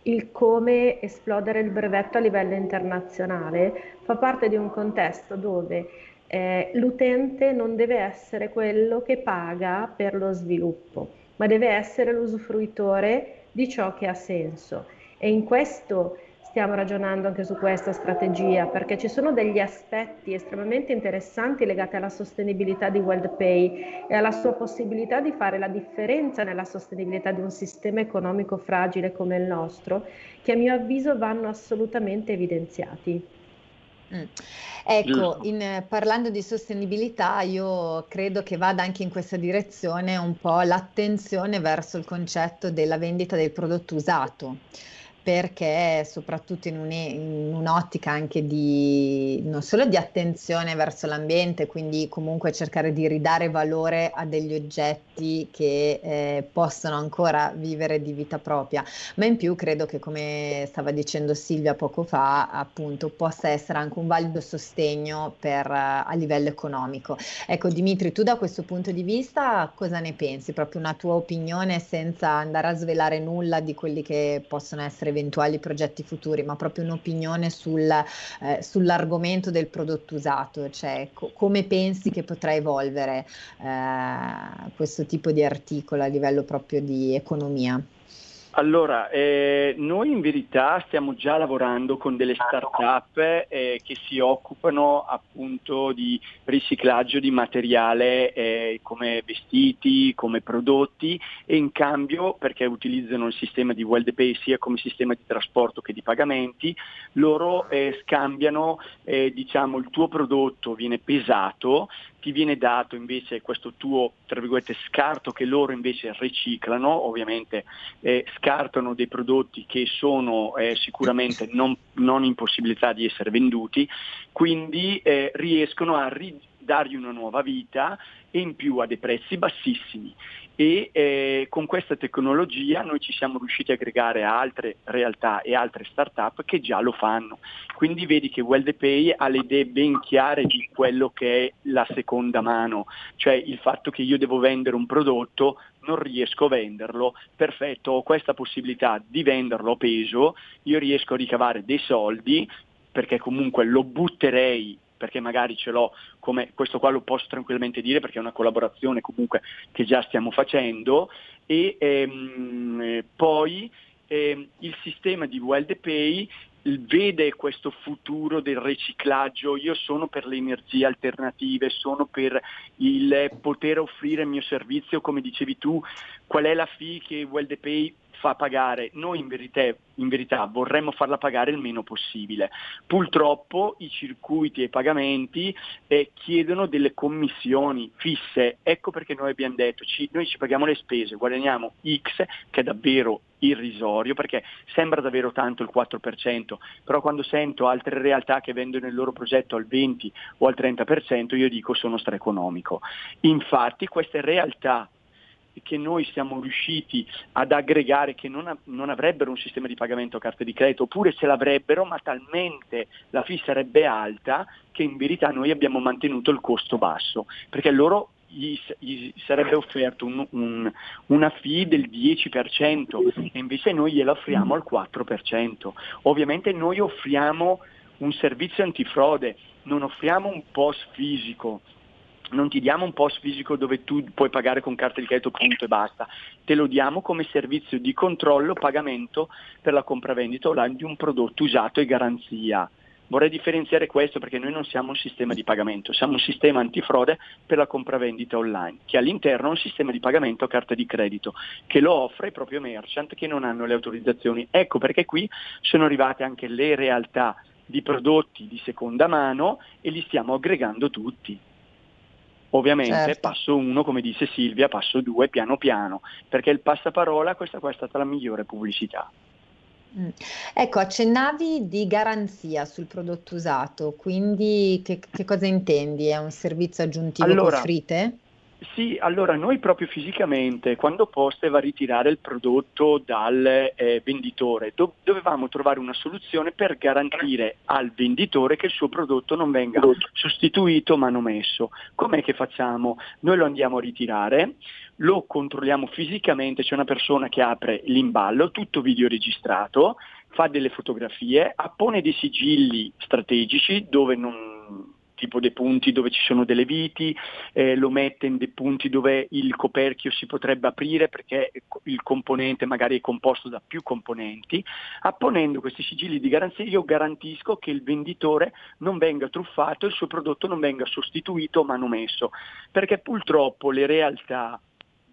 il come esplodere il brevetto a livello internazionale fa parte di un contesto dove eh, l'utente non deve essere quello che paga per lo sviluppo ma deve essere l'usufruitore di ciò che ha senso. E in questo stiamo ragionando anche su questa strategia, perché ci sono degli aspetti estremamente interessanti legati alla sostenibilità di WorldPay e alla sua possibilità di fare la differenza nella sostenibilità di un sistema economico fragile come il nostro, che a mio avviso vanno assolutamente evidenziati. Mm. Ecco, in, parlando di sostenibilità, io credo che vada anche in questa direzione un po' l'attenzione verso il concetto della vendita del prodotto usato perché soprattutto in, un, in, un'ottica anche di non solo di attenzione verso l'ambiente, quindi comunque cercare di ridare valore a degli oggetti che eh, possono ancora vivere di vita propria, ma in più credo che come stava dicendo Silvia poco fa, appunto possa essere anche un valido sostegno per, uh, a livello economico. Ecco Dimitri, tu da questo punto di vista cosa ne pensi? Proprio una tua opinione senza andare a svelare nulla di quelli che possono essere eventuali progetti futuri, ma proprio un'opinione sul, eh, sull'argomento del prodotto usato, cioè co- come pensi che potrà evolvere eh, questo tipo di articolo a livello proprio di economia? Allora, eh, noi in verità stiamo già lavorando con delle start-up eh, che si occupano appunto di riciclaggio di materiale eh, come vestiti, come prodotti e in cambio, perché utilizzano il sistema di WorldPay sia come sistema di trasporto che di pagamenti, loro eh, scambiano eh, diciamo, il tuo prodotto, viene pesato, ti viene dato invece questo tuo tra virgolette, scarto che loro invece riciclano, ovviamente eh, scartano dei prodotti che sono eh, sicuramente non, non, in possibilità di essere venduti, quindi eh, riescono a ri- dargli una nuova vita e in più a dei prezzi bassissimi e eh, con questa tecnologia noi ci siamo riusciti a aggregare altre realtà e altre start-up che già lo fanno. Quindi vedi che WellDepay ha le idee ben chiare di quello che è la seconda mano, cioè il fatto che io devo vendere un prodotto, non riesco a venderlo, perfetto, ho questa possibilità di venderlo a peso, io riesco a ricavare dei soldi perché comunque lo butterei perché magari ce l'ho come questo qua lo posso tranquillamente dire perché è una collaborazione comunque che già stiamo facendo. E ehm, poi ehm, il sistema di WellDepay vede questo futuro del riciclaggio, io sono per le energie alternative, sono per il poter offrire il mio servizio, come dicevi tu, qual è la fee che WellDepay fa pagare, noi in verità, in verità, vorremmo farla pagare il meno possibile. Purtroppo i circuiti e i pagamenti eh, chiedono delle commissioni fisse, ecco perché noi abbiamo detto ci, noi ci paghiamo le spese, guadagniamo X che è davvero irrisorio perché sembra davvero tanto il 4%, però quando sento altre realtà che vendono il loro progetto al 20 o al 30% io dico sono straeconomico. Infatti queste realtà che noi siamo riusciti ad aggregare che non, non, avrebbero un sistema di pagamento a carte di credito, oppure ce l'avrebbero, ma talmente la fee sarebbe alta che in verità noi abbiamo mantenuto il costo basso, perché loro gli, gli sarebbe offerto un, un, una fee del 10% e invece noi gliela offriamo al 4%. Ovviamente noi offriamo un servizio antifrode, non offriamo un post fisico, non ti diamo un post fisico dove tu puoi pagare con carta di credito punto e basta, te lo diamo come servizio di controllo, pagamento per la compravendita online di un prodotto usato e garanzia. Vorrei differenziare questo perché noi non siamo un sistema di pagamento, siamo un sistema antifrode per la compravendita online, che all'interno ha un sistema di pagamento a carta di credito, che lo offre ai propri merchant che non hanno le autorizzazioni. Ecco perché qui sono arrivate anche le realtà di prodotti di seconda mano e li stiamo aggregando tutti. Ovviamente certo. passo uno, come disse Silvia, passo due piano piano, perché il passaparola questa qua è stata la migliore pubblicità. Mm. Ecco, accennavi di garanzia sul prodotto usato, quindi che, che cosa intendi? È un servizio aggiuntivo allora, che offrite? Sì, allora noi proprio fisicamente, quando Poste va a ritirare il prodotto dal eh, venditore, do- dovevamo trovare una soluzione per garantire al venditore che il suo prodotto non venga sostituito manomesso. Com'è che facciamo? Noi lo andiamo a ritirare, lo controlliamo fisicamente, c'è una persona che apre l'imballo, tutto videoregistrato, fa delle fotografie, appone dei sigilli strategici dove non tipo dei punti dove ci sono delle viti, eh, lo mette in dei punti dove il coperchio si potrebbe aprire perché il componente magari è composto da più componenti. Apponendo questi sigilli di garanzia io garantisco che il venditore non venga truffato e il suo prodotto non venga sostituito o manomesso, perché purtroppo le realtà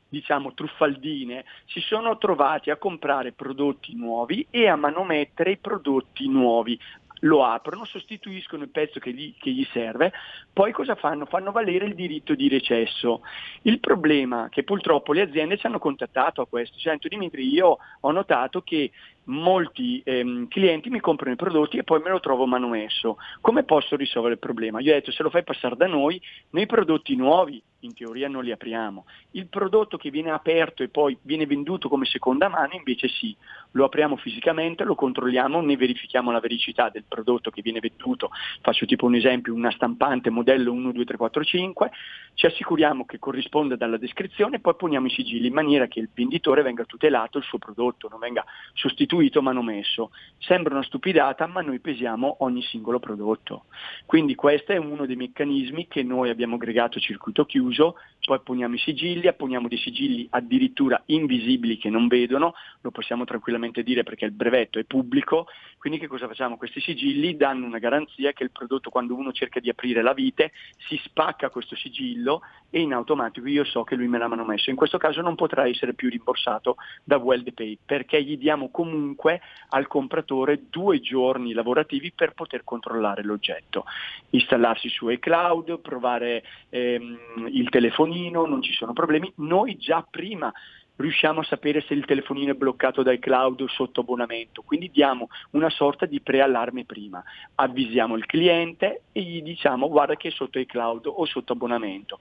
diciamo truffaldine si sono trovati a comprare prodotti nuovi e a manomettere i prodotti nuovi lo aprono, sostituiscono il pezzo che gli, che gli, serve, poi cosa fanno? Fanno valere il diritto di recesso. Il problema è che purtroppo le aziende ci hanno contattato a questo, sento Dimitri, io ho notato che molti ehm, clienti mi comprano i prodotti e poi me lo trovo manomesso. Come posso risolvere il problema? Io ho detto se lo fai passare da noi, nei prodotti nuovi in teoria non li apriamo. Il prodotto che viene aperto e poi viene venduto come seconda mano invece sì, lo apriamo fisicamente, lo controlliamo, ne verifichiamo la vericità del prodotto che viene venduto. Faccio tipo un esempio, una stampante modello 1, 2, 3, 4, 5, ci assicuriamo che corrisponda dalla descrizione e poi poniamo i sigilli in maniera che il venditore venga tutelato il suo prodotto, non venga sostituito distribuito manomesso. Sembra una stupidata, ma noi pesiamo ogni singolo prodotto. Quindi questo è uno dei meccanismi che noi abbiamo aggregato circuito chiuso, poi poniamo i sigilli, apponiamo dei sigilli addirittura invisibili che non vedono, lo possiamo tranquillamente dire perché il brevetto è pubblico, quindi che cosa facciamo? Questi sigilli danno una garanzia che il prodotto quando uno cerca di aprire la vite si spacca questo sigillo e in automatico io so che lui me l'ha manomesso. In questo caso non potrà essere più rimborsato da WellDepay perché gli diamo comunque comunque al compratore due giorni lavorativi per poter controllare l'oggetto, installarsi su iCloud, provare ehm, il telefonino, non ci sono problemi. Noi già prima riusciamo a sapere se il telefonino è bloccato dal cloud o sotto abbonamento, quindi diamo una sorta di preallarme prima, avvisiamo il cliente e gli diciamo guarda che è sotto il cloud o sotto abbonamento.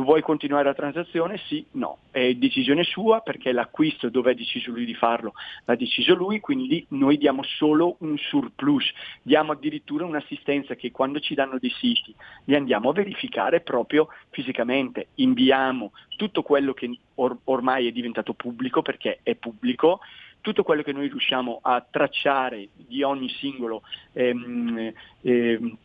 Vuoi continuare la transazione? Sì, no. È decisione sua perché l'acquisto dove ha deciso lui di farlo l'ha deciso lui, quindi noi diamo solo un surplus, diamo addirittura un'assistenza che quando ci danno dei siti li andiamo a verificare proprio fisicamente, inviamo tutto quello che or- ormai è diventato pubblico perché è pubblico, tutto quello che noi riusciamo a tracciare di ogni singolo ehm, ehm,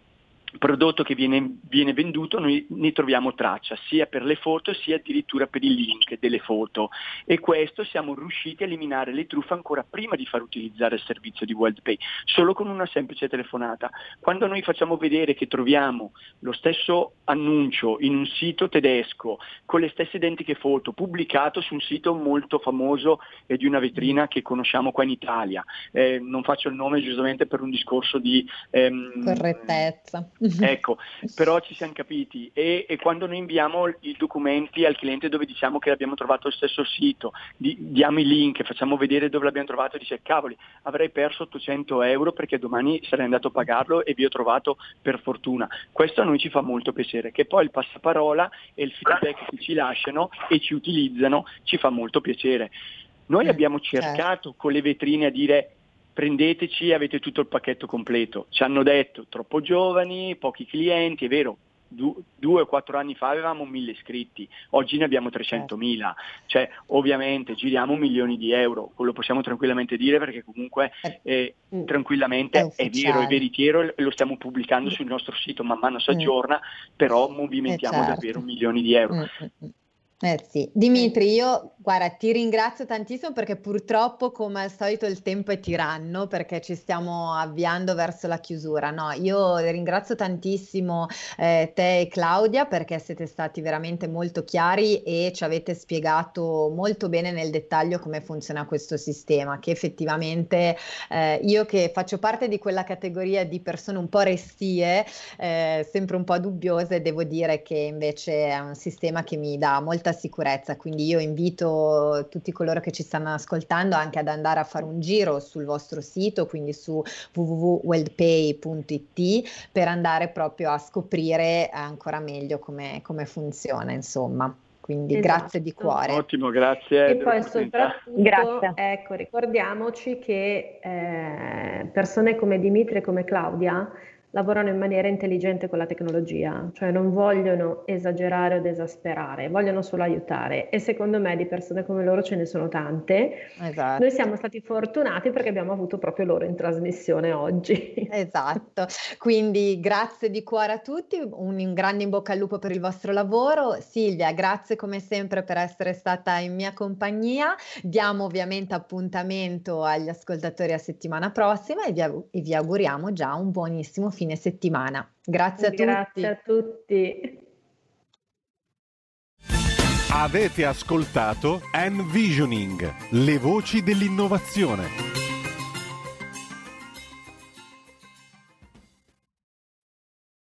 prodotto che viene, viene, venduto noi ne troviamo traccia sia per le foto sia addirittura per i link delle foto. E questo siamo riusciti a eliminare le truffe ancora prima di far utilizzare il servizio di WorldPay, solo con una semplice telefonata. Quando noi facciamo vedere che troviamo lo stesso annuncio in un sito tedesco con le stesse identiche foto pubblicato su un sito molto famoso e di una vetrina che conosciamo qua in Italia, eh, non faccio il nome giustamente per un discorso di ehm, correttezza ecco, però ci siamo capiti e, e, quando noi inviamo i documenti al cliente dove diciamo che abbiamo trovato lo stesso sito, di, diamo i link, facciamo vedere dove l'abbiamo trovato, dice cavoli, avrei perso 800 euro perché domani sarei andato a pagarlo e vi ho trovato per fortuna. Questo a noi ci fa molto piacere, che poi il passaparola e il feedback che ci lasciano e ci utilizzano ci fa molto piacere. Noi mm, abbiamo certo. cercato con le vetrine a dire prendeteci, avete tutto il pacchetto completo. Ci hanno detto troppo giovani, pochi clienti, è vero, du- due o quattro anni fa avevamo mille iscritti, oggi ne abbiamo 300.000, cioè ovviamente giriamo milioni di euro, lo possiamo tranquillamente dire perché comunque eh, eh, mm. tranquillamente è, è, vero, è veritiero lo stiamo pubblicando mm. sul nostro sito, man mano si mm. aggiorna, però movimentiamo eh certo. davvero milioni di euro. Eh sì, Dimitri, io guarda, ti ringrazio tantissimo perché purtroppo come al solito il tempo è tiranno perché ci stiamo avviando verso la chiusura. No, io ringrazio tantissimo eh, te e Claudia perché siete stati veramente molto chiari e ci avete spiegato molto bene nel dettaglio come funziona questo sistema, che effettivamente eh, io che faccio parte di quella categoria di persone un po' restie, eh, sempre un po' dubbiose, devo dire che invece è un sistema che mi dà molta molta sicurezza, quindi io invito tutti coloro che ci stanno ascoltando anche ad andare a fare un giro sul vostro sito, quindi su www.weldpay.it per andare proprio a scoprire ancora meglio come, come funziona, insomma. Quindi esatto. grazie di cuore. Ottimo, grazie. E poi soprattutto, grazie. ecco, ricordiamoci che eh, persone come Dimitri e come Claudia lavorano in maniera intelligente con la tecnologia, cioè non vogliono esagerare o esasperare, vogliono solo aiutare e secondo me di persone come loro ce ne sono tante. Esatto. Noi siamo stati fortunati perché abbiamo avuto proprio loro in trasmissione oggi. (laughs) Esatto, quindi grazie di cuore a tutti, un grande in bocca al lupo per il vostro lavoro. Silvia, grazie come sempre per essere stata in mia compagnia. Diamo ovviamente appuntamento agli ascoltatori a settimana prossima e vi, e vi auguriamo già un buonissimo film fine settimana. Grazie a Grazie a tutti. Avete ascoltato Envisioning, le voci dell'innovazione.